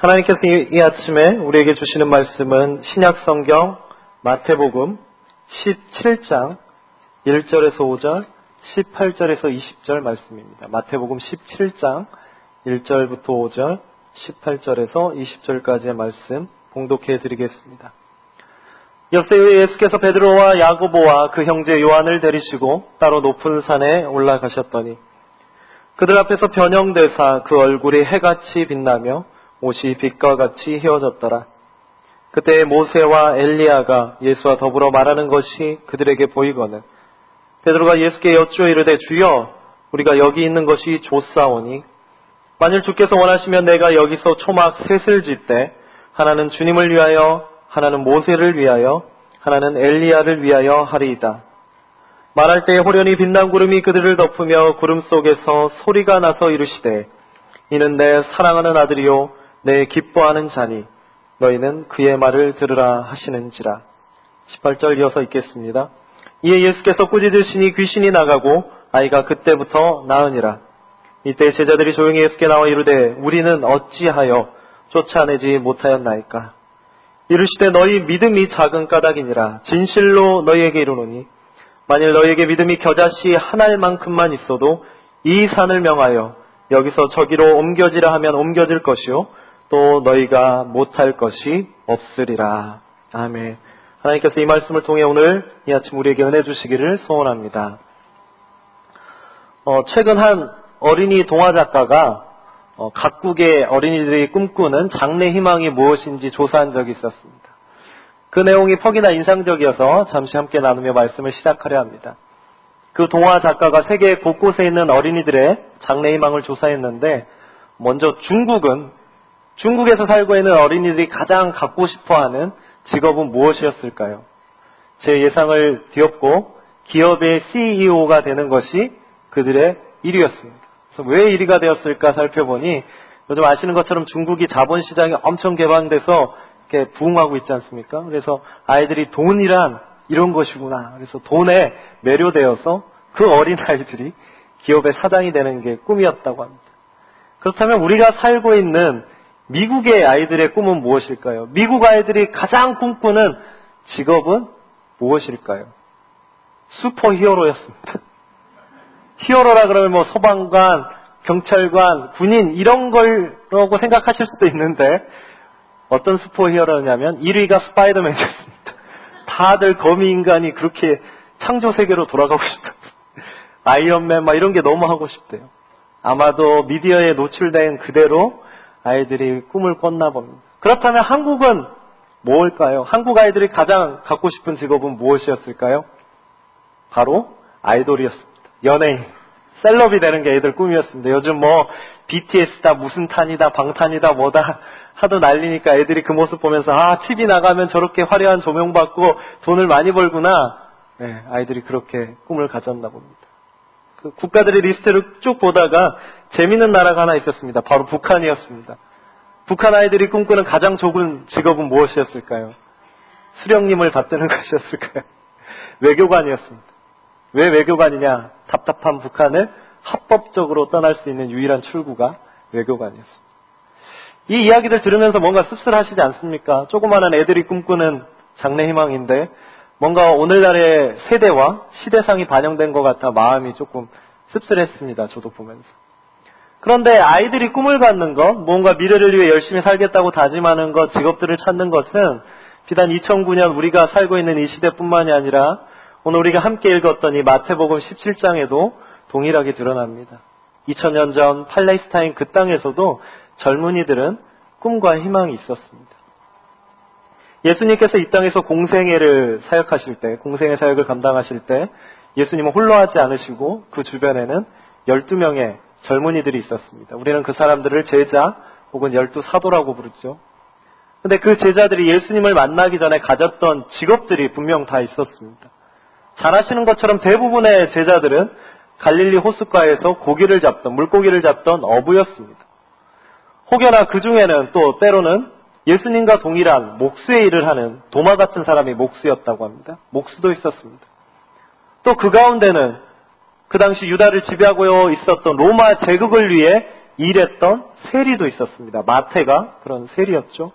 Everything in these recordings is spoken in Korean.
하나님께서 이, 이 아침에 우리에게 주시는 말씀은 신약 성경 마태복음 17장 1절에서 5절, 18절에서 20절 말씀입니다. 마태복음 17장 1절부터 5절, 18절에서 20절까지의 말씀 봉독해 드리겠습니다. 역사에 예수께서 베드로와 야고보와 그 형제 요한을 데리시고 따로 높은 산에 올라가셨더니 그들 앞에서 변형되사 그 얼굴이 해같이 빛나며 옷이 빛과 같이 휘어졌더라. 그때 모세와 엘리야가 예수와 더불어 말하는 것이 그들에게 보이거늘 베드로가 예수께 여쭈어 이르되 주여 우리가 여기 있는 것이 좋사오니 만일 주께서 원하시면 내가 여기서 초막 셋을 짓되 하나는 주님을 위하여 하나는 모세를 위하여 하나는 엘리야를 위하여 하리이다. 말할 때에 호련히 빛난 구름이 그들을 덮으며 구름 속에서 소리가 나서 이르시되 이는 내 사랑하는 아들이요 내 기뻐하는 자니 너희는 그의 말을 들으라 하시는지라. 18절 이어서 읽겠습니다. 이에 예수께서 꾸짖으시니 귀신이 나가고 아이가 그때부터 나으니라. 이때 제자들이 조용히 예수께 나와 이르되 우리는 어찌하여 쫓아내지 못하였나이까. 이르시되 너희 믿음이 작은 까닭이니라. 진실로 너희에게 이르노니 만일 너희에게 믿음이 겨자씨 한 알만큼만 있어도 이 산을 명하여 여기서 저기로 옮겨지라 하면 옮겨질 것이요 또 너희가 못할 것이 없으리라. 아멘. 하나님께서 이 말씀을 통해 오늘 이 아침 우리에게 은혜 주시기를 소원합니다. 어, 최근 한 어린이 동화 작가가 어, 각국의 어린이들이 꿈꾸는 장래 희망이 무엇인지 조사한 적이 있었습니다. 그 내용이 퍽이나 인상적이어서 잠시 함께 나누며 말씀을 시작하려 합니다. 그 동화 작가가 세계 곳곳에 있는 어린이들의 장래 희망을 조사했는데 먼저 중국은 중국에서 살고 있는 어린이들이 가장 갖고 싶어 하는 직업은 무엇이었을까요? 제 예상을 뒤엎고 기업의 CEO가 되는 것이 그들의 1위였습니다. 그래서 왜 1위가 되었을까 살펴보니 요즘 아시는 것처럼 중국이 자본시장이 엄청 개방돼서 이렇게 부흥하고 있지 않습니까? 그래서 아이들이 돈이란 이런 것이구나. 그래서 돈에 매료되어서 그 어린 아이들이 기업의 사장이 되는 게 꿈이었다고 합니다. 그렇다면 우리가 살고 있는 미국의 아이들의 꿈은 무엇일까요? 미국 아이들이 가장 꿈꾸는 직업은 무엇일까요? 슈퍼 히어로였습니다. 히어로라 그러면 뭐 소방관, 경찰관, 군인 이런 걸라고 생각하실 수도 있는데 어떤 슈퍼 히어로냐면 1위가 스파이더맨이었습니다. 다들 거미 인간이 그렇게 창조 세계로 돌아가고 싶다. 아이언맨 막 이런 게 너무 하고 싶대요. 아마도 미디어에 노출된 그대로 아이들이 꿈을 꿨나 봅니다. 그렇다면 한국은 뭘까요? 한국 아이들이 가장 갖고 싶은 직업은 무엇이었을까요? 바로 아이돌이었습니다. 연예인. 셀럽이 되는 게 애들 꿈이었습니다. 요즘 뭐 BTS다 무슨 탄이다 방탄이다 뭐다 하도 난리니까 애들이 그 모습 보면서 아 TV 나가면 저렇게 화려한 조명 받고 돈을 많이 벌구나. 네, 아이들이 그렇게 꿈을 가졌나 봅니다. 그 국가들의 리스트를 쭉 보다가 재밌는 나라가 하나 있었습니다. 바로 북한이었습니다. 북한 아이들이 꿈꾸는 가장 좋은 직업은 무엇이었을까요? 수령님을 받드는 것이었을까요? 외교관이었습니다. 왜 외교관이냐? 답답한 북한을 합법적으로 떠날 수 있는 유일한 출구가 외교관이었습니다. 이 이야기들 들으면서 뭔가 씁쓸하시지 않습니까? 조그마한 애들이 꿈꾸는 장래 희망인데 뭔가 오늘날의 세대와 시대상이 반영된 것 같아 마음이 조금 씁쓸했습니다. 저도 보면서. 그런데 아이들이 꿈을 갖는 것, 뭔가 미래를 위해 열심히 살겠다고 다짐하는 것, 직업들을 찾는 것은 비단 2009년 우리가 살고 있는 이 시대뿐만이 아니라 오늘 우리가 함께 읽었던 이 마태복음 17장에도 동일하게 드러납니다. 2000년 전 팔레스타인 그 땅에서도 젊은이들은 꿈과 희망이 있었습니다. 예수님께서 이 땅에서 공생애를 사역하실 때, 공생애 사역을 감당하실 때 예수님은 홀로 하지 않으시고 그 주변에는 12명의 젊은이들이 있었습니다. 우리는 그 사람들을 제자 혹은 열두 사도라고 부르죠. 근데 그 제자들이 예수님을 만나기 전에 가졌던 직업들이 분명 다 있었습니다. 잘 아시는 것처럼 대부분의 제자들은 갈릴리 호숫가에서 고기를 잡던, 물고기를 잡던 어부였습니다. 혹여나 그 중에는 또 때로는 예수님과 동일한 목수의 일을 하는 도마 같은 사람이 목수였다고 합니다. 목수도 있었습니다. 또 그 가운데는 그 당시 유다를 지배하고 있었던 로마 제국을 위해 일했던 세리도 있었습니다. 마태가 그런 세리였죠.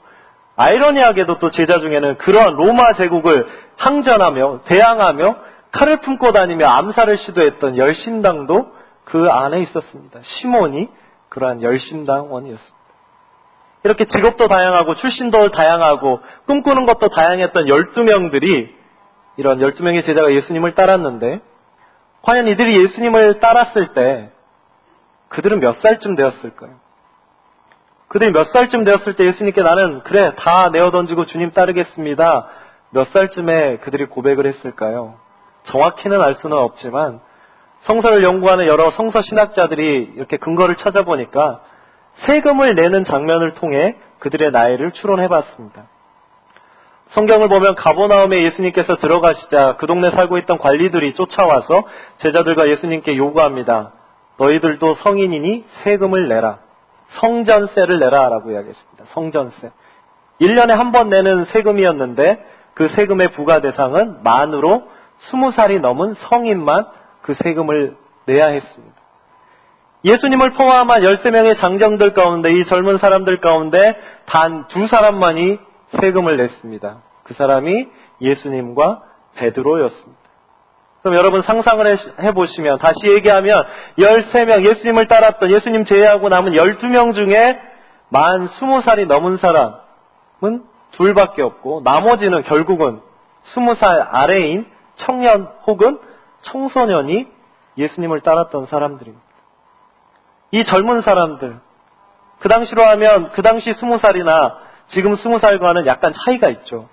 아이러니하게도 또 제자 중에는 그런 로마 제국을 항전하며 대항하며 칼을 품고 다니며 암살을 시도했던 열심당도 그 안에 있었습니다. 시몬이 그러한 열심당원이었습니다. 이렇게 직업도 다양하고 출신도 다양하고 꿈꾸는 것도 다양했던 12명들이 이런 12명의 제자가 예수님을 따랐는데 과연 이들이 예수님을 따랐을 때 그들은 몇 살쯤 되었을까요? 그들이 몇 살쯤 되었을 때 예수님께 나는 그래 다 내어 던지고 주님 따르겠습니다. 몇 살쯤에 그들이 고백을 했을까요? 정확히는 알 수는 없지만 성서를 연구하는 여러 성서 신학자들이 이렇게 근거를 찾아보니까 세금을 내는 장면을 통해 그들의 나이를 추론해 봤습니다. 성경을 보면 가보나움에 예수님께서 들어가시자 그 동네 살고 있던 관리들이 쫓아와서 제자들과 예수님께 요구합니다. 너희들도 성인이니 세금을 내라. 성전세를 내라 라고 이야기했습니다. 성전세. 1년에 한 번 내는 세금이었는데 그 세금의 부과 대상은 만으로 20살이 넘은 성인만 그 세금을 내야 했습니다. 예수님을 포함한 13명의 장정들 가운데 이 젊은 사람들 가운데 단 두 사람만이 세금을 냈습니다. 그 사람이 예수님과 베드로였습니다. 그럼 여러분 상상을 해보시면 다시 얘기하면 13명 예수님을 따랐던 예수님 제외하고 남은 12명 중에 만 20살이 넘은 사람은 둘밖에 없고 나머지는 결국은 20살 아래인 청년 혹은 청소년이 예수님을 따랐던 사람들입니다. 이 젊은 사람들, 그 당시로 하면 그 당시 20살이나 지금 20살과는 약간 차이가 있죠.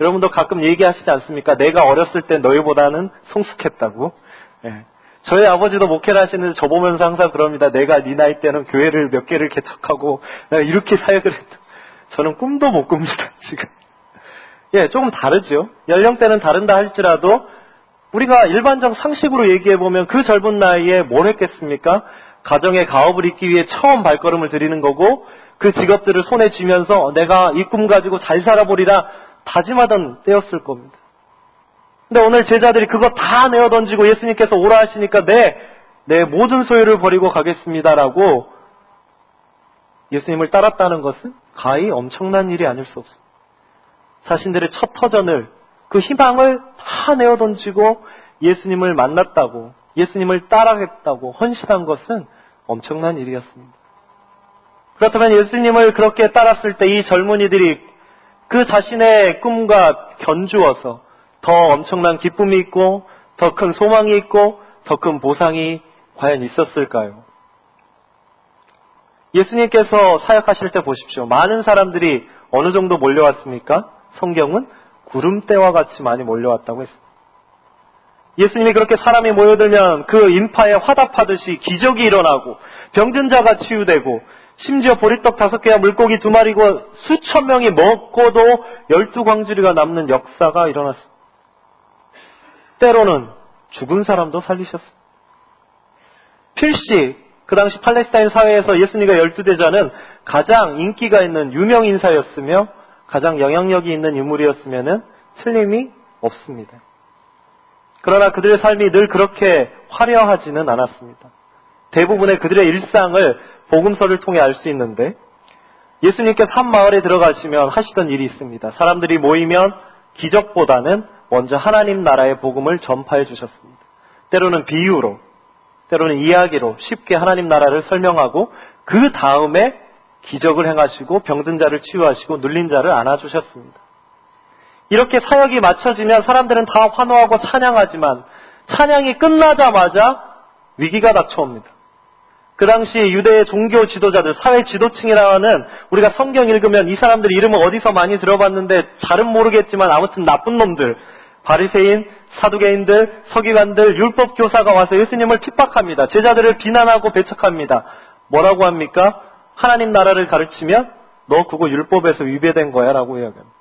여러분도 가끔 얘기하시지 않습니까? 내가 어렸을 때 너희보다는 성숙했다고. 예. 저희 아버지도 목회를 하시는데 저 보면서 항상 그럽니다. 내가 네 나이 때는 교회를 몇 개를 개척하고 내가 이렇게 사역을 했다. 저는 꿈도 못 꿉니다. 지금. 예, 조금 다르죠. 연령대는 다른다 할지라도 우리가 일반적 상식으로 얘기해 보면 그 젊은 나이에 뭘 했겠습니까? 가정의 가업을 잇기 위해 처음 발걸음을 들이는 거고 그 직업들을 손에 쥐면서 내가 이 꿈 가지고 잘 살아보리라 다짐하던 때였을 겁니다. 근데 오늘 제자들이 그거 다 내어 던지고 예수님께서 오라 하시니까 내, 내 모든 소유를 버리고 가겠습니다라고 예수님을 따랐다는 것은 가히 엄청난 일이 아닐 수 없습니다. 자신들의 첫 터전을 그 희망을 다 내어 던지고 예수님을 만났다고 예수님을 따라겠다고 헌신한 것은 엄청난 일이었습니다. 그렇다면 예수님을 그렇게 따랐을 때 이 젊은이들이 그 자신의 꿈과 견주어서 더 엄청난 기쁨이 있고 더 큰 소망이 있고 더 큰 보상이 과연 있었을까요? 예수님께서 사역하실 때 보십시오. 많은 사람들이 어느 정도 몰려왔습니까? 성경은 구름대와 같이 많이 몰려왔다고 했습니다. 예수님이 그렇게 사람이 모여들면 그 인파에 화답하듯이 기적이 일어나고 병든 자가 치유되고 심지어 보리떡 다섯 개와 물고기 두 마리고 수천 명이 먹고도 열두 광주리가 남는 역사가 일어났습니다. 때로는 죽은 사람도 살리셨습니다. 필시 그 당시 팔레스타인 사회에서 예수님과 열두 대자는 가장 인기가 있는 유명 인사였으며 가장 영향력이 있는 인물이었으면 틀림이 없습니다. 그러나 그들의 삶이 늘 그렇게 화려하지는 않았습니다. 대부분의 그들의 일상을 복음서를 통해 알 수 있는데 예수님께서 한 마을에 들어가시면 하시던 일이 있습니다. 사람들이 모이면 기적보다는 먼저 하나님 나라의 복음을 전파해 주셨습니다. 때로는 비유로, 때로는 이야기로 쉽게 하나님 나라를 설명하고 그 다음에 기적을 행하시고 병든 자를 치유하시고 눌린 자를 안아주셨습니다. 이렇게 사역이 맞춰지면 사람들은 다 환호하고 찬양하지만 찬양이 끝나자마자 위기가 닥쳐옵니다. 그 당시 유대의 종교 지도자들, 사회 지도층이라 는 우리가 성경 읽으면 이 사람들 이름을 어디서 많이 들어봤는데 잘은 모르겠지만 아무튼 나쁜 놈들, 바리새인, 사두개인들, 서기관들, 율법 교사가 와서 예수님을 핍박합니다. 제자들을 비난하고 배척합니다. 뭐라고 합니까? 하나님 나라를 가르치면 너 그거 율법에서 위배된 거야라고 이야기합니다.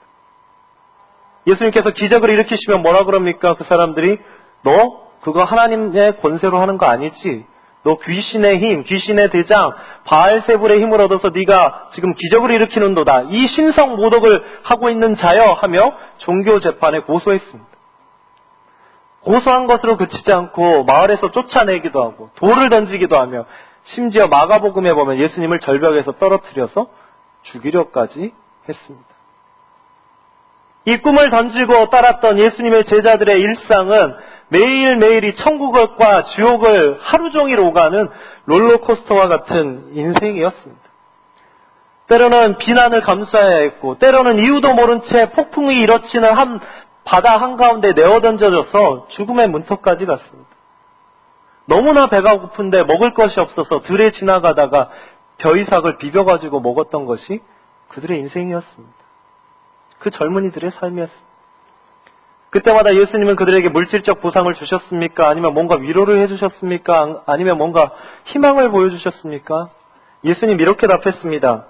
예수님께서 기적을 일으키시면 뭐라 그럽니까? 그 사람들이 너 그거 하나님의 권세로 하는 거 아니지? 너 귀신의 힘, 귀신의 대장, 바알세불의 힘을 얻어서 네가 지금 기적을 일으키는도다. 이 신성 모독을 하고 있는 자여 하며 종교 재판에 고소했습니다. 고소한 것으로 그치지 않고 마을에서 쫓아내기도 하고 돌을 던지기도 하며 심지어 마가복음에 보면 예수님을 절벽에서 떨어뜨려서 죽이려까지 했습니다. 이 꿈을 던지고 따랐던 예수님의 제자들의 일상은 매일매일이 천국과 지옥을 하루 종일 오가는 롤러코스터와 같은 인생이었습니다. 때로는 비난을 감수해야 했고, 때로는 이유도 모른 채 폭풍이 일어치는 한 바다 한가운데 내어 던져져서 죽음의 문턱까지 갔습니다. 너무나 배가 고픈데 먹을 것이 없어서 들에 지나가다가 벼이삭을 비벼가지고 먹었던 것이 그들의 인생이었습니다. 그 젊은이들의 삶이었습니다. 그때마다 예수님은 그들에게 물질적 보상을 주셨습니까? 아니면 뭔가 위로를 해주셨습니까? 아니면 뭔가 희망을 보여주셨습니까? 예수님 이렇게 답했습니다.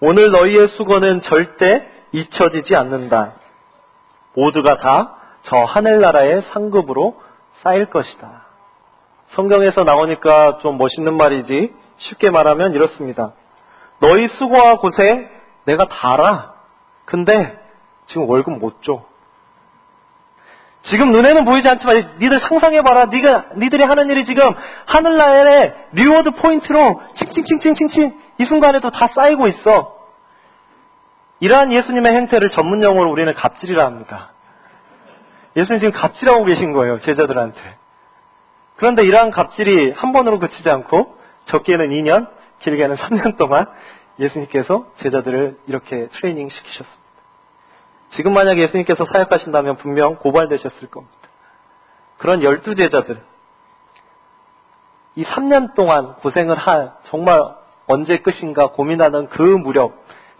오늘 너희의 수고는 절대 잊혀지지 않는다. 모두가 다 저 하늘나라의 상급으로 쌓일 것이다. 성경에서 나오니까 좀 멋있는 말이지 쉽게 말하면 이렇습니다. 너희 수고와 고생 내가 다 알아. 근데 지금 월급 못 줘. 지금 눈에는 보이지 않지만 니들 상상해봐라. 니가 니들이 하는 일이 지금 하늘나라의 reward point로 칭칭칭칭칭칭 이 순간에도 다 쌓이고 있어. 이러한 예수님의 행태를 전문 용어로 우리는 갑질이라 합니다. 예수님 지금 갑질하고 계신 거예요. 제자들한테. 그런데 이러한 갑질이 한 번으로 그치지 않고 적게는 2년, 길게는 3년 동안 예수님께서 제자들을 이렇게 트레이닝 시키셨습니다. 지금 만약 예수님께서 사역하신다면 분명 고발되셨을 겁니다. 그런 열두 제자들, 이 3년 동안 고생을 할 정말 언제 끝인가 고민하는 그 무렵,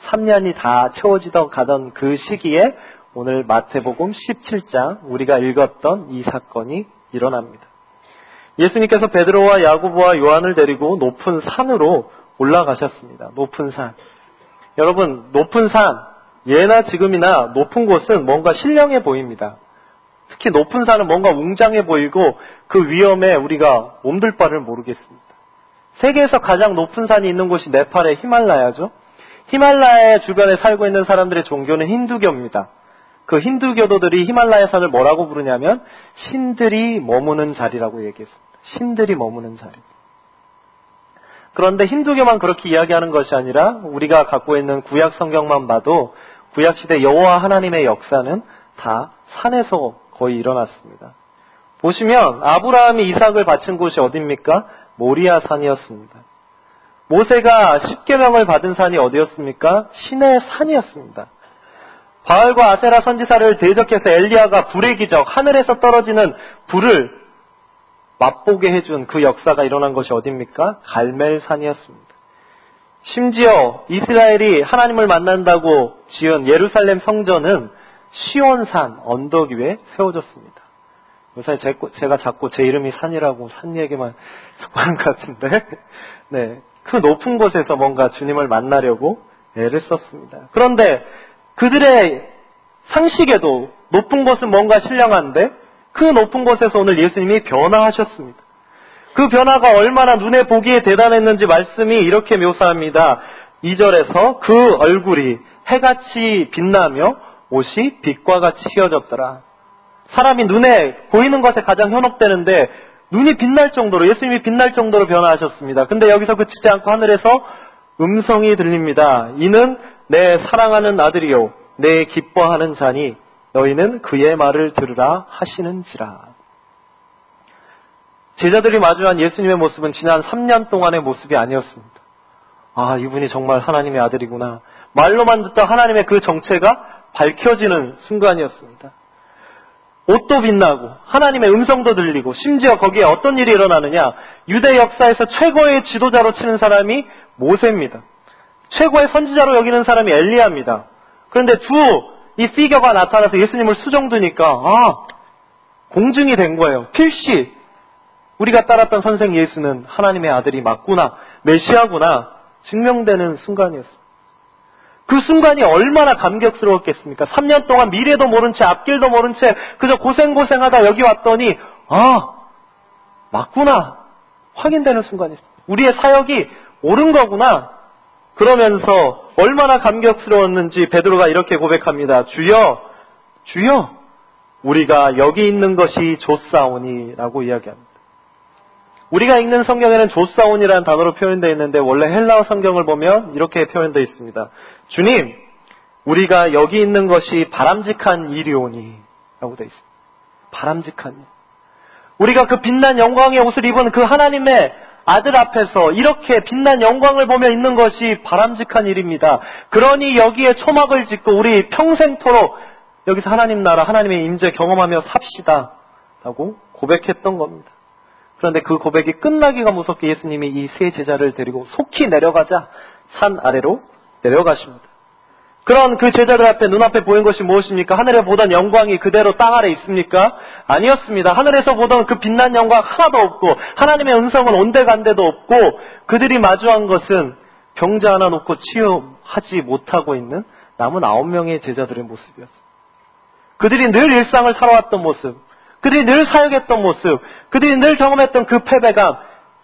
3년이 다 채워지던 가던 그 시기에 오늘 마태복음 17장 우리가 읽었던 이 사건이 일어납니다. 예수님께서 베드로와 야구보와 요한을 데리고 높은 산으로 올라가셨습니다. 높은 산. 여러분, 높은 산, 예나 지금이나 높은 곳은 뭔가 신령해 보입니다. 특히 높은 산은 뭔가 웅장해 보이고 그 위험에 우리가 몸둘 바를 모르겠습니다. 세계에서 가장 높은 산이 있는 곳이 네팔의 히말라야죠. 히말라야 주변에 살고 있는 사람들의 종교는 힌두교입니다. 그 힌두교도들이 히말라야 산을 뭐라고 부르냐면 신들이 머무는 자리라고 얘기했습니다. 신들이 머무는 자리. 그런데 힌두교만 그렇게 이야기하는 것이 아니라 우리가 갖고 있는 구약 성경만 봐도 구약 시대 여호와 하나님의 역사는 다 산에서 거의 일어났습니다. 보시면 아브라함이 이삭을 바친 곳이 어디입니까? 모리아 산이었습니다. 모세가 십계명을 받은 산이 어디였습니까? 신의 산이었습니다. 바알과 아세라 선지사를 대적해서 엘리야가 불의 기적, 하늘에서 떨어지는 불을 맛보게 해준 그 역사가 일어난 것이 어디입니까? 갈멜산이었습니다. 심지어 이스라엘이 하나님을 만난다고 지은 예루살렘 성전은 시온산 언덕 위에 세워졌습니다. 요새 제가 자꾸 제 이름이 산이라고 산 얘기만 자꾸 하는 것 같은데, 네. 그 높은 곳에서 뭔가 주님을 만나려고 애를 썼습니다. 그런데 그들의 상식에도 높은 곳은 뭔가 신령한데 그 높은 곳에서 오늘 예수님이 변화하셨습니다. 그 변화가 얼마나 눈에 보기에 대단했는지 말씀이 이렇게 묘사합니다. 2절에서 그 얼굴이 해같이 빛나며 옷이 빛과 같이 휘어졌더라. 사람이 눈에 보이는 것에 가장 현혹되는데 눈이 빛날 정도로 예수님이 빛날 정도로 변화하셨습니다. 근데 여기서 그치지 않고 하늘에서 음성이 들립니다. 이는 내 사랑하는 아들이요 내 기뻐하는 자니 너희는 그의 말을 들으라 하시는지라. 제자들이 마주한 예수님의 모습은 지난 3년 동안의 모습이 아니었습니다. 아, 이분이 정말 하나님의 아들이구나. 말로만 듣던 하나님의 그 정체가 밝혀지는 순간이었습니다. 옷도 빛나고 하나님의 음성도 들리고 심지어 거기에 어떤 일이 일어나느냐 유대 역사에서 최고의 지도자로 치는 사람이 모세입니다. 최고의 선지자로 여기는 사람이 엘리야입니다. 그런데 두 이 피겨가 나타나서 예수님을 수정 두니까 아 공증이 된 거예요. 필시 우리가 따랐던 선생 예수는 하나님의 아들이 맞구나 메시아구나 증명되는 순간이었습니다. 그 순간이 얼마나 감격스러웠겠습니까? 3년 동안 미래도 모른 채 앞길도 모른 채 그저 고생고생하다 여기 왔더니 아 맞구나 확인되는 순간이었습니다. 우리의 사역이 옳은 거구나 그러면서 얼마나 감격스러웠는지 베드로가 이렇게 고백합니다. 주여 주여 우리가 여기 있는 것이 좋사오니라고 이야기합니다. 우리가 읽는 성경에는 조사온이라는 단어로 표현되어 있는데 원래 헬라어 성경을 보면 이렇게 표현되어 있습니다. 주님, 우리가 여기 있는 것이 바람직한 일이오니 라고 되어 있습니다. 바람직한 일. 우리가 그 빛난 영광의 옷을 입은 그 하나님의 아들 앞에서 이렇게 빛난 영광을 보며 있는 것이 바람직한 일입니다. 그러니 여기에 초막을 짓고 우리 평생토록 여기서 하나님 나라, 하나님의 임재 경험하며 삽시다. 라고 고백했던 겁니다. 그런데 그 고백이 끝나기가 무섭게 예수님이 이 세 제자를 데리고 속히 내려가자 산 아래로 내려가십니다. 그런 그 제자들 앞에 눈앞에 보인 것이 무엇입니까? 하늘에 보던 영광이 그대로 땅 아래 있습니까? 아니었습니다. 하늘에서 보던 그 빛난 영광 하나도 없고 하나님의 은성은 온데간데도 없고 그들이 마주한 것은 병자 하나 놓고 치유하지 못하고 있는 남은 아홉 명의 제자들의 모습이었습니다. 그들이 늘 일상을 살아왔던 모습, 그들이 늘 사역했던 모습, 그들이 늘 경험했던 그 패배감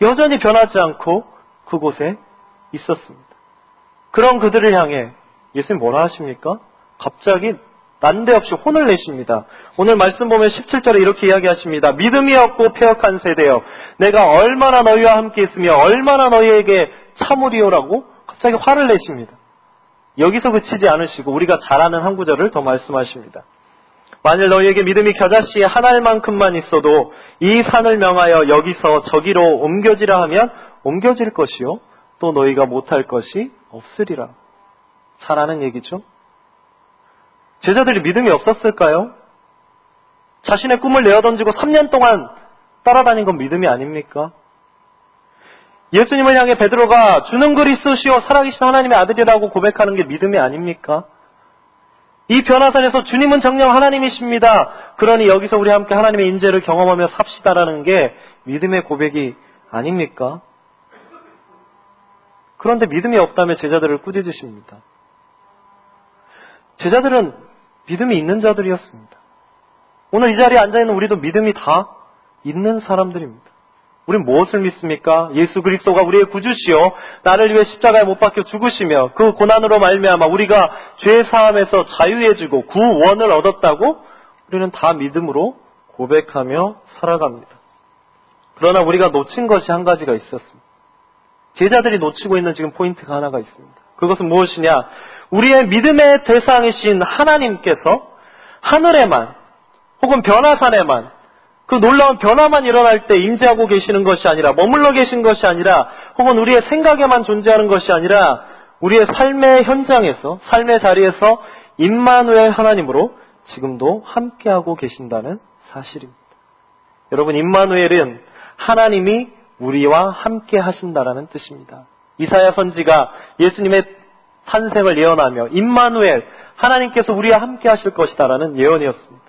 여전히 변하지 않고 그곳에 있었습니다. 그런 그들을 향해 예수님 뭐라 하십니까? 갑자기 난데없이 혼을 내십니다. 오늘 말씀 보면 17절에 이렇게 이야기하십니다. 믿음이 없고 폐역한 세대여 내가 얼마나 너희와 함께 있으며 얼마나 너희에게 참으리오라고 갑자기 화를 내십니다. 여기서 그치지 않으시고 우리가 잘 아는 한 구절을 더 말씀하십니다. 만일 너희에게 믿음이 겨자씨 하나만큼만 있어도 이 산을 명하여 여기서 저기로 옮겨지라 하면 옮겨질 것이요 또 너희가 못할 것이 없으리라. 잘 아는 얘기죠. 제자들이 믿음이 없었을까요? 자신의 꿈을 내어던지고 3년 동안 따라다닌 건 믿음이 아닙니까? 예수님을 향해 베드로가 주는 그리스도시요 살아계신 하나님의 아들이라고 고백하는 게 믿음이 아닙니까? 이 변화산에서 주님은 정령 하나님이십니다. 그러니 여기서 우리 함께 하나님의 인재를 경험하며 삽시다라는 게 믿음의 고백이 아닙니까? 그런데 믿음이 없다며 제자들을 꾸짖으십니다. 제자들은 믿음이 있는 자들이었습니다. 오늘 이 자리에 앉아있는 우리도 믿음이 다 있는 사람들입니다. 우린 무엇을 믿습니까? 예수 그리스도가 우리의 구주시요 나를 위해 십자가에 못 박혀 죽으시며 그 고난으로 말미암아 우리가 죄 사함에서 자유해지고 구원을 얻었다고 우리는 다 믿음으로 고백하며 살아갑니다. 그러나 우리가 놓친 것이 한 가지가 있었습니다. 제자들이 놓치고 있는 지금 포인트가 하나가 있습니다. 그것은 무엇이냐? 우리의 믿음의 대상이신 하나님께서 하늘에만 혹은 변화산에만 그 놀라운 변화만 일어날 때 임재하고 계시는 것이 아니라 머물러 계신 것이 아니라 혹은 우리의 생각에만 존재하는 것이 아니라 우리의 삶의 현장에서 삶의 자리에서 임마누엘 하나님으로 지금도 함께하고 계신다는 사실입니다. 여러분 임마누엘은 하나님이 우리와 함께 하신다라는 뜻입니다. 이사야 선지가 예수님의 탄생을 예언하며 임마누엘 하나님께서 우리와 함께 하실 것이다라는 예언이었습니다.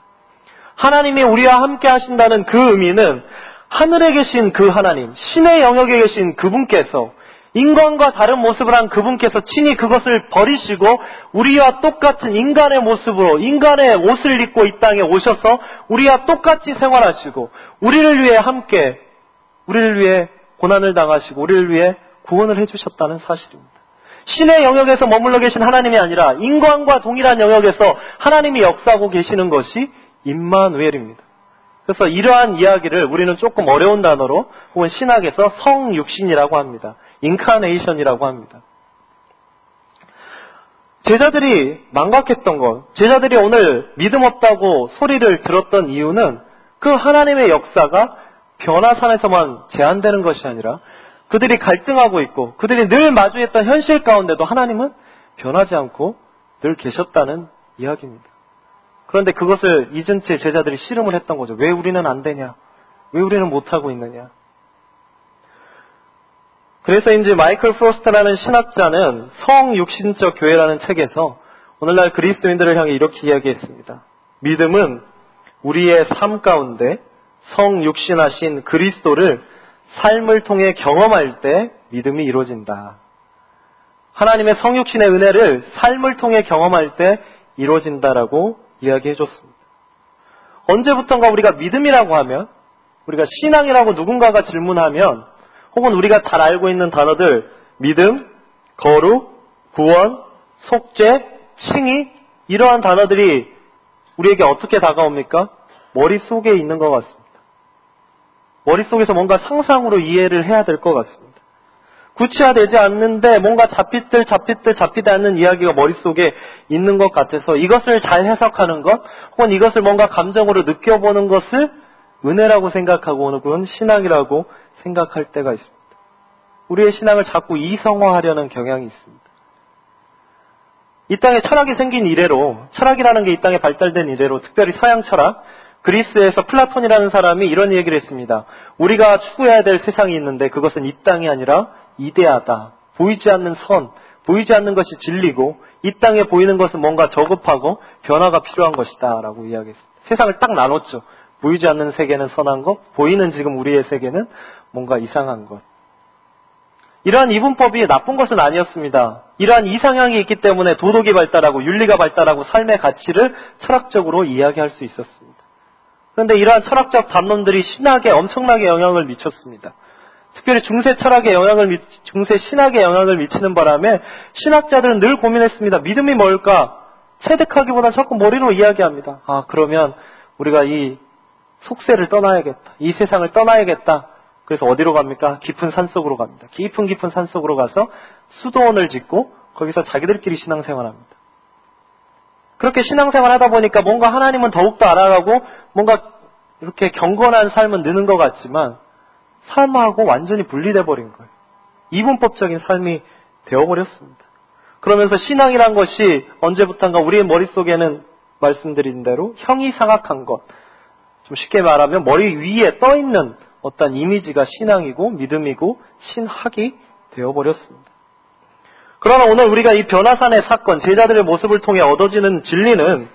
하나님이 우리와 함께 하신다는 그 의미는 하늘에 계신 그 하나님, 신의 영역에 계신 그분께서 인간과 다른 모습을 한 그분께서 친히 그것을 버리시고 우리와 똑같은 인간의 모습으로 인간의 옷을 입고 이 땅에 오셔서 우리와 똑같이 생활하시고 우리를 위해 함께 우리를 위해 고난을 당하시고 우리를 위해 구원을 해주셨다는 사실입니다. 신의 영역에서 머물러 계신 하나님이 아니라 인간과 동일한 영역에서 하나님이 역사하고 계시는 것이 임마누엘입니다. 그래서 이러한 이야기를 우리는 조금 어려운 단어로 혹은 신학에서 성육신이라고 합니다. 인카네이션이라고 합니다. 제자들이 망각했던 것, 제자들이 오늘 믿음 없다고 소리를 들었던 이유는 그 하나님의 역사가 변화산에서만 제한되는 것이 아니라 그들이 갈등하고 있고 그들이 늘 마주했던 현실 가운데도 하나님은 변하지 않고 늘 계셨다는 이야기입니다. 그런데 그것을 잊은 채 제자들이 씨름을 했던 거죠. 왜 우리는 안 되냐? 왜 우리는 못하고 있느냐? 그래서 이제 마이클 프로스트라는 신학자는 성육신적 교회라는 책에서 오늘날 그리스도인들을 향해 이렇게 이야기했습니다. 믿음은 우리의 삶 가운데 성육신하신 그리스도를 삶을 통해 경험할 때 믿음이 이루어진다. 하나님의 성육신의 은혜를 삶을 통해 경험할 때 이루어진다라고 이야기해 줬습니다. 언제부턴가 우리가 믿음이라고 하면, 우리가 신앙이라고 누군가가 질문하면, 혹은 우리가 잘 알고 있는 단어들, 믿음, 거룩, 구원, 속죄, 칭의, 이러한 단어들이 우리에게 어떻게 다가옵니까? 머릿속에 있는 것 같습니다. 머릿속에서 뭔가 상상으로 이해를 해야 될 것 같습니다. 구체화되지 않는데 뭔가 잡히들 잡히들 잡히지 않는 이야기가 머릿속에 있는 것 같아서 이것을 잘 해석하는 것 혹은 이것을 뭔가 감정으로 느껴보는 것을 은혜라고 생각하고 혹은 신앙이라고 생각할 때가 있습니다. 우리의 신앙을 자꾸 이성화하려는 경향이 있습니다. 이 땅에 철학이 생긴 이래로, 철학이라는 게 이 땅에 발달된 이래로, 특별히 서양 철학, 그리스에서 플라톤이라는 사람이 이런 얘기를 했습니다. 우리가 추구해야 될 세상이 있는데 그것은 이 땅이 아니라 이데아다. 보이지 않는 선, 보이지 않는 것이 진리고 이 땅에 보이는 것은 뭔가 저급하고 변화가 필요한 것이다. 라고 이야기했습니다. 세상을 딱 나눴죠. 보이지 않는 세계는 선한 것, 보이는 지금 우리의 세계는 뭔가 이상한 것. 이러한 이분법이 나쁜 것은 아니었습니다. 이러한 이상향이 있기 때문에 도덕이 발달하고 윤리가 발달하고 삶의 가치를 철학적으로 이야기할 수 있었습니다. 그런데 이러한 철학적 담론들이 신학에 엄청나게 영향을 미쳤습니다. 특별히 중세 철학에 영향을 중세 신학에 영향을 미치는 바람에 신학자들은 늘 고민했습니다. 믿음이 뭘까? 체득하기보다 자꾸 머리로 이야기합니다. 아, 그러면 우리가 이 속세를 떠나야겠다. 이 세상을 떠나야겠다. 그래서 어디로 갑니까? 깊은 산 속으로 갑니다. 깊은 깊은 산 속으로 가서 수도원을 짓고 거기서 자기들끼리 신앙생활합니다. 그렇게 신앙생활 하다 보니까 뭔가 하나님은 더욱더 알아가고 뭔가 이렇게 경건한 삶은 느는 것 같지만 삶하고 완전히 분리돼 버린 거예요. 이분법적인 삶이 되어버렸습니다. 그러면서 신앙이란 것이 언제부턴가 우리의 머릿속에는 말씀드린 대로 형이 상악한 것, 좀 쉽게 말하면 머리 위에 떠 있는 어떤 이미지가 신앙이고 믿음이고 신학이 되어버렸습니다. 그러나 오늘 우리가 이 변화산의 사건, 제자들의 모습을 통해 얻어지는 진리는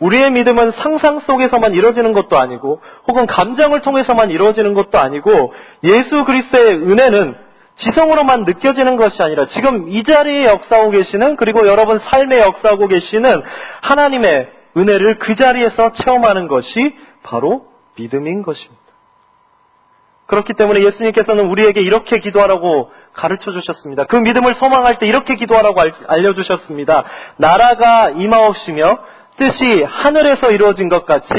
우리의 믿음은 상상 속에서만 이루어지는 것도 아니고 혹은 감정을 통해서만 이루어지는 것도 아니고 예수 그리스도의 은혜는 지성으로만 느껴지는 것이 아니라 지금 이 자리에 역사하고 계시는 그리고 여러분 삶에 역사하고 계시는 하나님의 은혜를 그 자리에서 체험하는 것이 바로 믿음인 것입니다. 그렇기 때문에 예수님께서는 우리에게 이렇게 기도하라고 가르쳐 주셨습니다. 그 믿음을 소망할 때 이렇게 기도하라고 알려주셨습니다. 나라가 임하옵시며 뜻이 하늘에서 이루어진 것 같이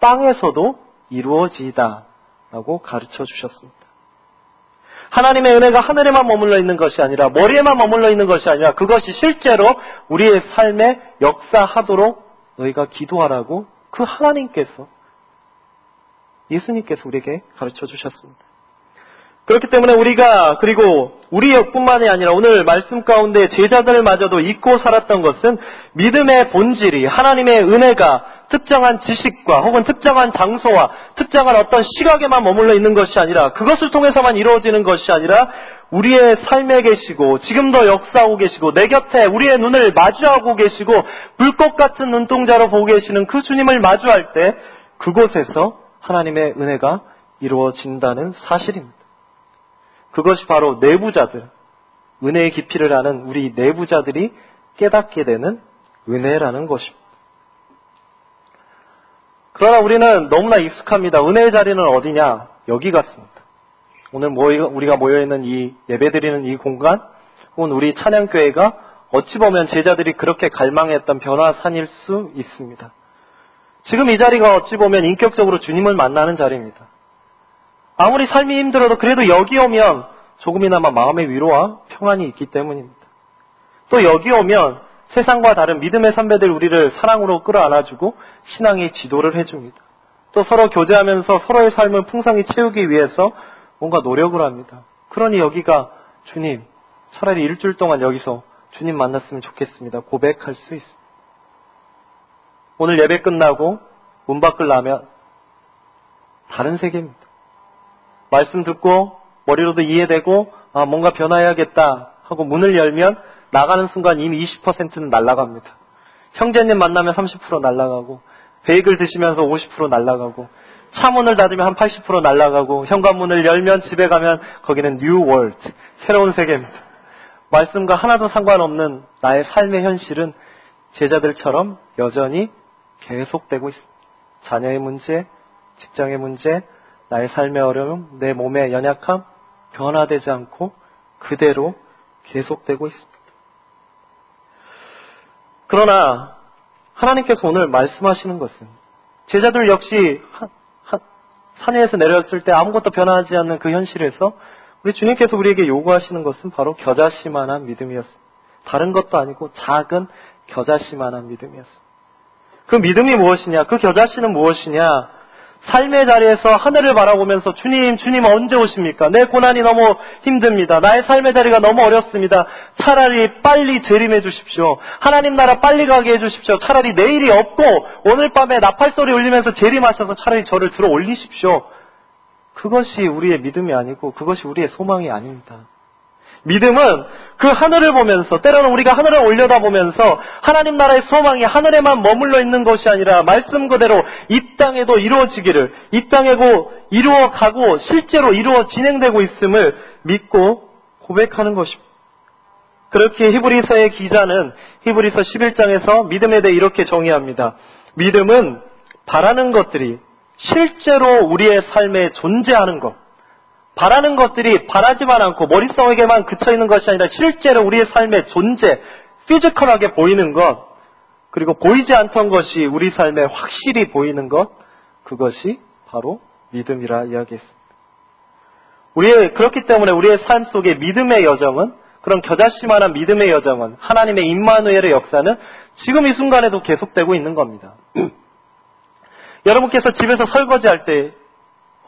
땅에서도 이루어지이다. 라고 가르쳐 주셨습니다. 하나님의 은혜가 하늘에만 머물러 있는 것이 아니라 머리에만 머물러 있는 것이 아니라 그것이 실제로 우리의 삶에 역사하도록 너희가 기도하라고 그 하나님께서 예수님께서 우리에게 가르쳐 주셨습니다. 그렇기 때문에 우리가 그리고 우리 역뿐만이 아니라 오늘 말씀 가운데 제자들마저도 잊고 살았던 것은 믿음의 본질이 하나님의 은혜가 특정한 지식과 혹은 특정한 장소와 특정한 어떤 시각에만 머물러 있는 것이 아니라 그것을 통해서만 이루어지는 것이 아니라 우리의 삶에 계시고 지금도 역사하고 계시고 내 곁에 우리의 눈을 마주하고 계시고 불꽃 같은 눈동자로 보고 계시는 그 주님을 마주할 때 그곳에서 하나님의 은혜가 이루어진다는 사실입니다. 그것이 바로 내부자들, 은혜의 깊이를 아는 우리 내부자들이 깨닫게 되는 은혜라는 것입니다. 그러나 우리는 너무나 익숙합니다. 은혜의 자리는 어디냐? 여기 같습니다. 오늘 우리가 모여있는 이 예배드리는 이 공간, 혹은 우리 찬양교회가 어찌 보면 제자들이 그렇게 갈망했던 변화산일 수 있습니다. 지금 이 자리가 어찌 보면 인격적으로 주님을 만나는 자리입니다. 아무리 삶이 힘들어도 그래도 여기 오면 조금이나마 마음의 위로와 평안이 있기 때문입니다. 또 여기 오면 세상과 다른 믿음의 선배들 우리를 사랑으로 끌어안아주고 신앙의 지도를 해줍니다. 또 서로 교제하면서 서로의 삶을 풍성히 채우기 위해서 뭔가 노력을 합니다. 그러니 여기가 주님, 차라리 일주일 동안 여기서 주님 만났으면 좋겠습니다. 고백할 수 있습니다. 오늘 예배 끝나고 문 밖을 나면 다른 세계입니다. 말씀 듣고 머리로도 이해되고 아, 뭔가 변화해야겠다 하고 문을 열면 나가는 순간 이미 20%는 날아갑니다. 형제님 만나면 30% 날아가고 베이글 드시면서 50% 날아가고 차문을 닫으면 한 80% 날아가고 현관문을 열면 집에 가면 거기는 new world 새로운 세계입니다. 말씀과 하나도 상관없는 나의 삶의 현실은 제자들처럼 여전히 계속되고 있습니다. 자녀의 문제, 직장의 문제, 나의 삶의 어려움, 내 몸의 연약함 변화되지 않고 그대로 계속되고 있습니다. 그러나 하나님께서 오늘 말씀하시는 것은 제자들 역시 산 위에서 내렸을 때 아무것도 변하지 않는 그 현실에서 우리 주님께서 우리에게 요구하시는 것은 바로 겨자씨만한 믿음이었습니다. 다른 것도 아니고 작은 겨자씨만한 믿음이었습니다. 그 믿음이 무엇이냐? 그 겨자씨는 무엇이냐? 삶의 자리에서 하늘을 바라보면서 주님, 주님 언제 오십니까? 내 고난이 너무 힘듭니다. 나의 삶의 자리가 너무 어렵습니다. 차라리 빨리 재림해 주십시오. 하나님 나라 빨리 가게 해 주십시오. 차라리 내일이 없고 오늘 밤에 나팔 소리 울리면서 재림하셔서 차라리 저를 들어 올리십시오. 그것이 우리의 믿음이 아니고 그것이 우리의 소망이 아닙니다. 믿음은 그 하늘을 보면서 때로는 우리가 하늘을 올려다보면서 하나님 나라의 소망이 하늘에만 머물러 있는 것이 아니라 말씀 그대로 이 땅에도 이루어지기를 이 땅에도 이루어 가고 실제로 이루어 진행되고 있음을 믿고 고백하는 것입니다. 그렇게 히브리서의 기자는 히브리서 11장에서 믿음에 대해 이렇게 정의합니다. 믿음은 바라는 것들이 실제로 우리의 삶에 존재하는 것. 바라는 것들이 바라지만 않고 머릿속에만 그쳐 있는 것이 아니라 실제로 우리의 삶의 존재, 피지컬하게 보이는 것, 그리고 보이지 않던 것이 우리 삶에 확실히 보이는 것, 그것이 바로 믿음이라 이야기했습니다. 우리의, 그렇기 때문에 우리의 삶 속에 믿음의 여정은, 그런 겨자씨만한 믿음의 여정은, 하나님의 임마누엘의 역사는 지금 이 순간에도 계속되고 있는 겁니다. 여러분께서 집에서 설거지할 때,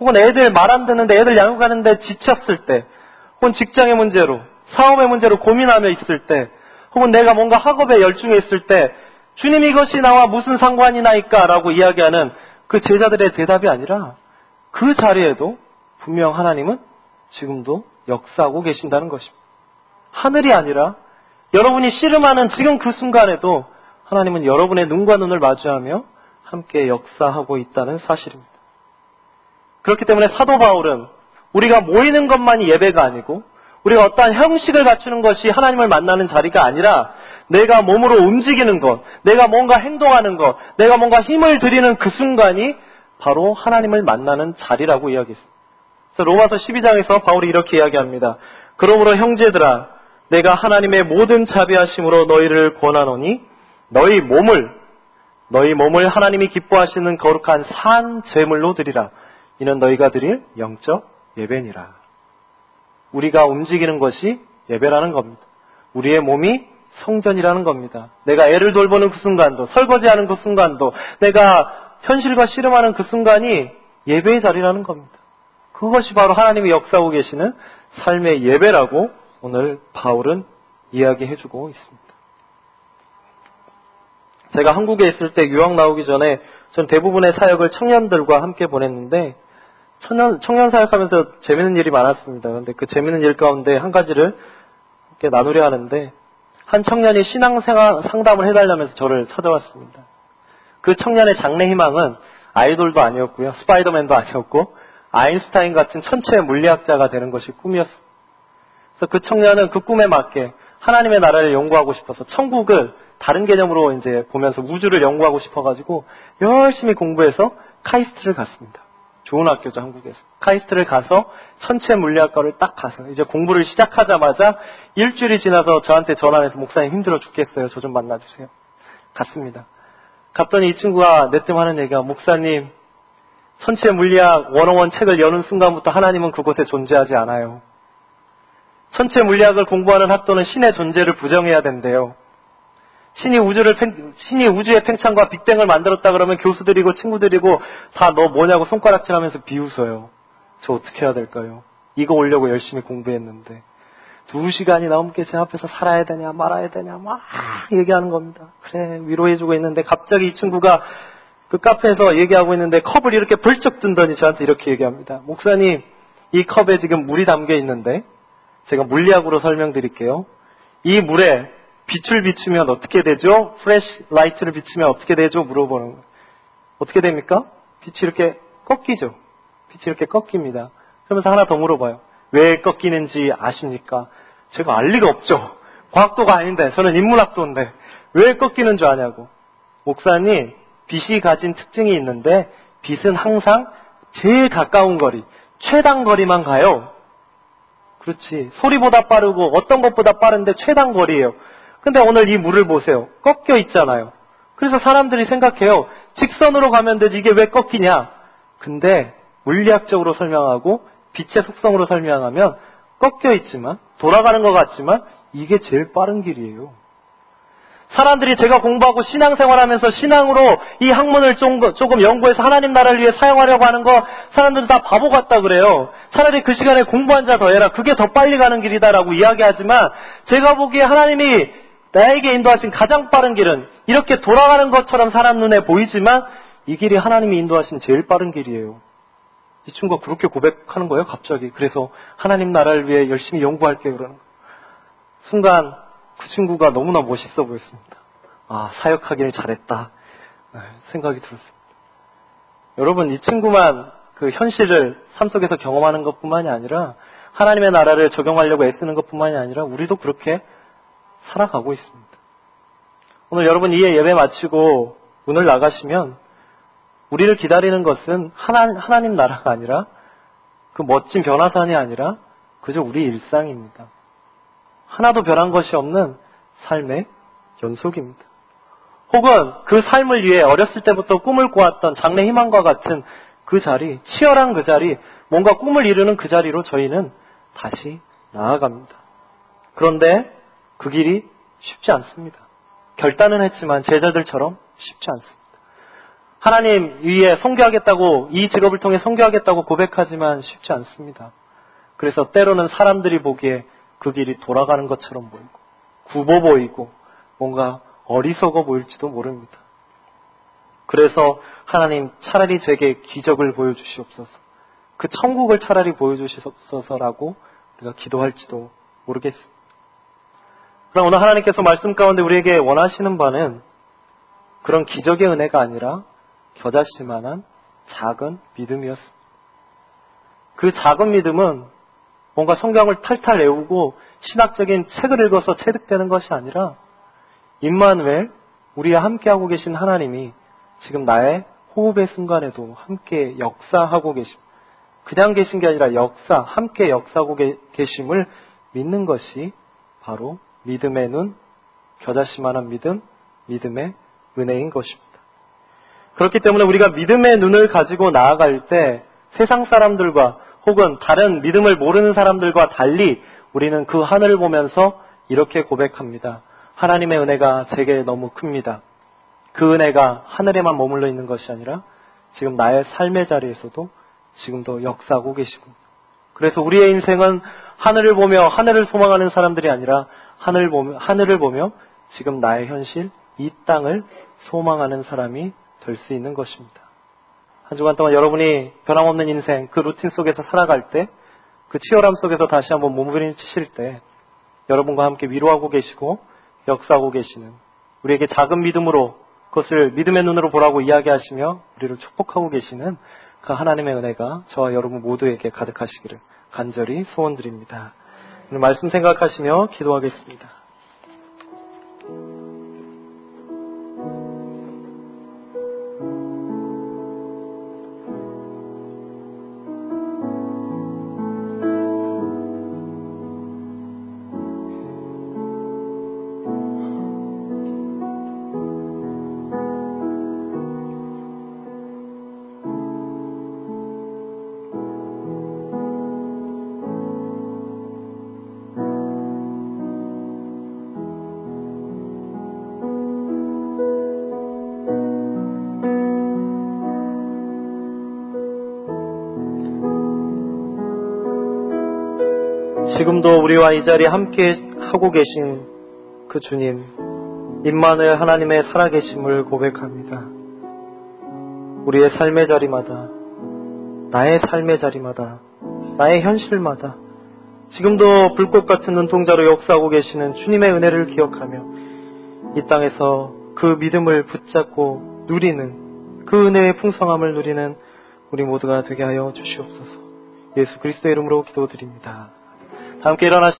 혹은 애들 말 안 듣는데 애들 양육하는데 지쳤을 때, 혹은 직장의 문제로, 사업의 문제로 고민하며 있을 때, 혹은 내가 뭔가 학업에 열중해 있을 때, 주님 이것이 나와 무슨 상관이 나니까 라고 이야기하는 그 제자들의 대답이 아니라 그 자리에도 분명 하나님은 지금도 역사하고 계신다는 것입니다. 하늘이 아니라 여러분이 씨름하는 지금 그 순간에도 하나님은 여러분의 눈과 눈을 마주하며 함께 역사하고 있다는 사실입니다. 그렇기 때문에 사도 바울은 우리가 모이는 것만이 예배가 아니고 우리가 어떠한 형식을 갖추는 것이 하나님을 만나는 자리가 아니라 내가 몸으로 움직이는 것, 내가 뭔가 행동하는 것, 내가 뭔가 힘을 들이는 그 순간이 바로 하나님을 만나는 자리라고 이야기했습니다. 그래서 로마서 12장에서 바울이 이렇게 이야기합니다. 그러므로 형제들아, 내가 하나님의 모든 자비하심으로 너희를 권하노니 너희 몸을 너희 몸을 하나님이 기뻐하시는 거룩한 산 제물로 드리라. 이는 너희가 드릴 영적 예배니라. 우리가 움직이는 것이 예배라는 겁니다. 우리의 몸이 성전이라는 겁니다. 내가 애를 돌보는 그 순간도, 설거지하는 그 순간도, 내가 현실과 씨름하는 그 순간이 예배의 자리라는 겁니다. 그것이 바로 하나님이 역사하고 계시는 삶의 예배라고 오늘 바울은 이야기해주고 있습니다. 제가 한국에 있을 때 유학 나오기 전에 전 대부분의 사역을 청년들과 함께 보냈는데 청년, 청년 사역하면서 재밌는 일이 많았습니다. 그런데 그 재밌는 일 가운데 한 가지를 함께 나누려 하는데 한 청년이 신앙생활 상담을 해달라면서 저를 찾아왔습니다. 그 청년의 장래 희망은 아이돌도 아니었고요. 스파이더맨도 아니었고 아인스타인 같은 천체 물리학자가 되는 것이 꿈이었습니다. 그래서 그 청년은 그 꿈에 맞게 하나님의 나라를 연구하고 싶어서 천국을 다른 개념으로 이제 보면서 우주를 연구하고 싶어가지고 열심히 공부해서 카이스트를 갔습니다. 좋은 학교죠, 한국에서. 카이스트를 가서 천체 물리학과를 딱 가서 이제 공부를 시작하자마자 일주일이 지나서 저한테 전화해서 목사님 힘들어 죽겠어요. 저 좀 만나주세요. 갔습니다. 갔더니 이 친구가 내뜸 하는 얘기가 목사님 천체 물리학 원어원 책을 여는 순간부터 하나님은 그곳에 존재하지 않아요. 천체 물리학을 공부하는 학도는 신의 존재를 부정해야 된대요. 신이 우주를 신이 우주의 팽창과 빅뱅을 만들었다 그러면 교수들이고 친구들이고 다 너 뭐냐고 손가락질하면서 비웃어요. 저 어떻게 해야 될까요? 이거 올려고 열심히 공부했는데 두 시간이 넘게 제 앞에서 살아야 되냐 말아야 되냐 막 얘기하는 겁니다. 그래 위로해주고 있는데 갑자기 이 친구가 그 카페에서 얘기하고 있는데 컵을 이렇게 번쩍 들더니 저한테 이렇게 얘기합니다. 목사님 이 컵에 지금 물이 담겨 있는데 제가 물리학으로 설명드릴게요. 이 물에 빛을 비추면 어떻게 되죠? flashlight를 비추면 어떻게 되죠? 물어보는 거예요. 어떻게 됩니까? 빛이 이렇게 꺾이죠. 빛이 이렇게 꺾입니다. 그러면서 하나 더 물어봐요. 왜 꺾이는지 아십니까? 제가 알 리가 없죠. 과학도가 아닌데, 저는 인문학도인데, 왜 꺾이는 줄 아냐고. 목사님, 빛이 가진 특징이 있는데, 빛은 항상 제일 가까운 거리, 최단 거리만 가요. 그렇지. 소리보다 빠르고 어떤 것보다 빠른데 최단 거리예요. 근데 오늘 이 물을 보세요. 꺾여 있잖아요. 그래서 사람들이 생각해요. 직선으로 가면 되지 이게 왜 꺾이냐? 근데 물리학적으로 설명하고 빛의 속성으로 설명하면 꺾여 있지만 돌아가는 것 같지만 이게 제일 빠른 길이에요. 사람들이 제가 공부하고 신앙생활하면서 신앙으로 이 학문을 조금 연구해서 하나님 나라를 위해 사용하려고 하는 거 사람들은 다 바보 같다 그래요. 차라리 그 시간에 공부 한 자 더 해라. 그게 더 빨리 가는 길이다라고 이야기하지만 제가 보기에 하나님이 나에게 인도하신 가장 빠른 길은 이렇게 돌아가는 것처럼 사람 눈에 보이지만 이 길이 하나님이 인도하신 제일 빠른 길이에요. 이 친구가 그렇게 고백하는 거예요, 갑자기. 그래서 하나님 나라를 위해 열심히 연구할게요, 그러는 거예요. 순간 그 친구가 너무나 멋있어 보였습니다. 아, 사역하기를 잘했다. 네, 생각이 들었습니다. 여러분, 이 친구만 그 현실을 삶 속에서 경험하는 것 뿐만이 아니라 하나님의 나라를 적용하려고 애쓰는 것 뿐만이 아니라 우리도 그렇게 살아가고 있습니다. 오늘 여러분 이에 예배 마치고 문을 나가시면 우리를 기다리는 것은 하나, 하나님 나라가 아니라 그 멋진 변화산이 아니라 그저 우리 일상입니다. 하나도 변한 것이 없는 삶의 연속입니다. 혹은 그 삶을 위해 어렸을 때부터 꿈을 꾸었던 장래 희망과 같은 그 자리, 치열한 그 자리, 뭔가 꿈을 이루는 그 자리로 저희는 다시 나아갑니다. 그런데 그 길이 쉽지 않습니다. 결단은 했지만 제자들처럼 쉽지 않습니다. 하나님 위에 성교하겠다고 이 직업을 통해 성교하겠다고 고백하지만 쉽지 않습니다. 그래서 때로는 사람들이 보기에 그 길이 돌아가는 것처럼 보이고 굽어 보이고 뭔가 어리석어 보일지도 모릅니다. 그래서 하나님 차라리 제게 기적을 보여주시옵소서. 그 천국을 차라리 보여주시옵소서라고 우리가 기도할지도 모르겠습니다. 그럼 오늘 하나님께서 말씀 가운데 우리에게 원하시는 바는 그런 기적의 은혜가 아니라 겨자씨만한 작은 믿음이었습니다. 그 작은 믿음은 뭔가 성경을 탈탈 외우고 신학적인 책을 읽어서 체득되는 것이 아니라 임마누엘 우리와 함께하고 계신 하나님이 지금 나의 호흡의 순간에도 함께 역사하고 계심. 그냥 계신 게 아니라 역사, 함께 역사하고 계심을 믿는 것이 바로 믿음의 눈, 겨자씨만한 믿음, 믿음의 은혜인 것입니다. 그렇기 때문에 우리가 믿음의 눈을 가지고 나아갈 때 세상 사람들과 혹은 다른 믿음을 모르는 사람들과 달리 우리는 그 하늘을 보면서 이렇게 고백합니다. 하나님의 은혜가 제게 너무 큽니다. 그 은혜가 하늘에만 머물러 있는 것이 아니라 지금 나의 삶의 자리에서도 지금도 역사하고 계시고 그래서 우리의 인생은 하늘을 보며 하늘을 소망하는 사람들이 아니라 하늘 보며, 하늘을 보며 지금 나의 현실, 이 땅을 소망하는 사람이 될 수 있는 것입니다. 한 주간 동안 여러분이 변함없는 인생, 그 루틴 속에서 살아갈 때, 그 치열함 속에서 다시 한번 몸부림치실 때, 여러분과 함께 위로하고 계시고, 역사하고 계시는, 우리에게 작은 믿음으로 그것을 믿음의 눈으로 보라고 이야기하시며, 우리를 축복하고 계시는 그 하나님의 은혜가 저와 여러분 모두에게 가득하시기를 간절히 소원드립니다. 말씀 생각하시며 기도하겠습니다. 지금도 우리와 이 자리에 함께 하고 계신 그 주님, 임만을 하나님의 살아계심을 고백합니다. 우리의 삶의 자리마다, 나의 삶의 자리마다, 나의 현실마다, 지금도 불꽃 같은 눈동자로 역사하고 계시는 주님의 은혜를 기억하며 이 땅에서 그 믿음을 붙잡고 누리는 그 은혜의 풍성함을 누리는 우리 모두가 되게 하여 주시옵소서. 예수 그리스도의 이름으로 기도드립니다. 함께 일어나시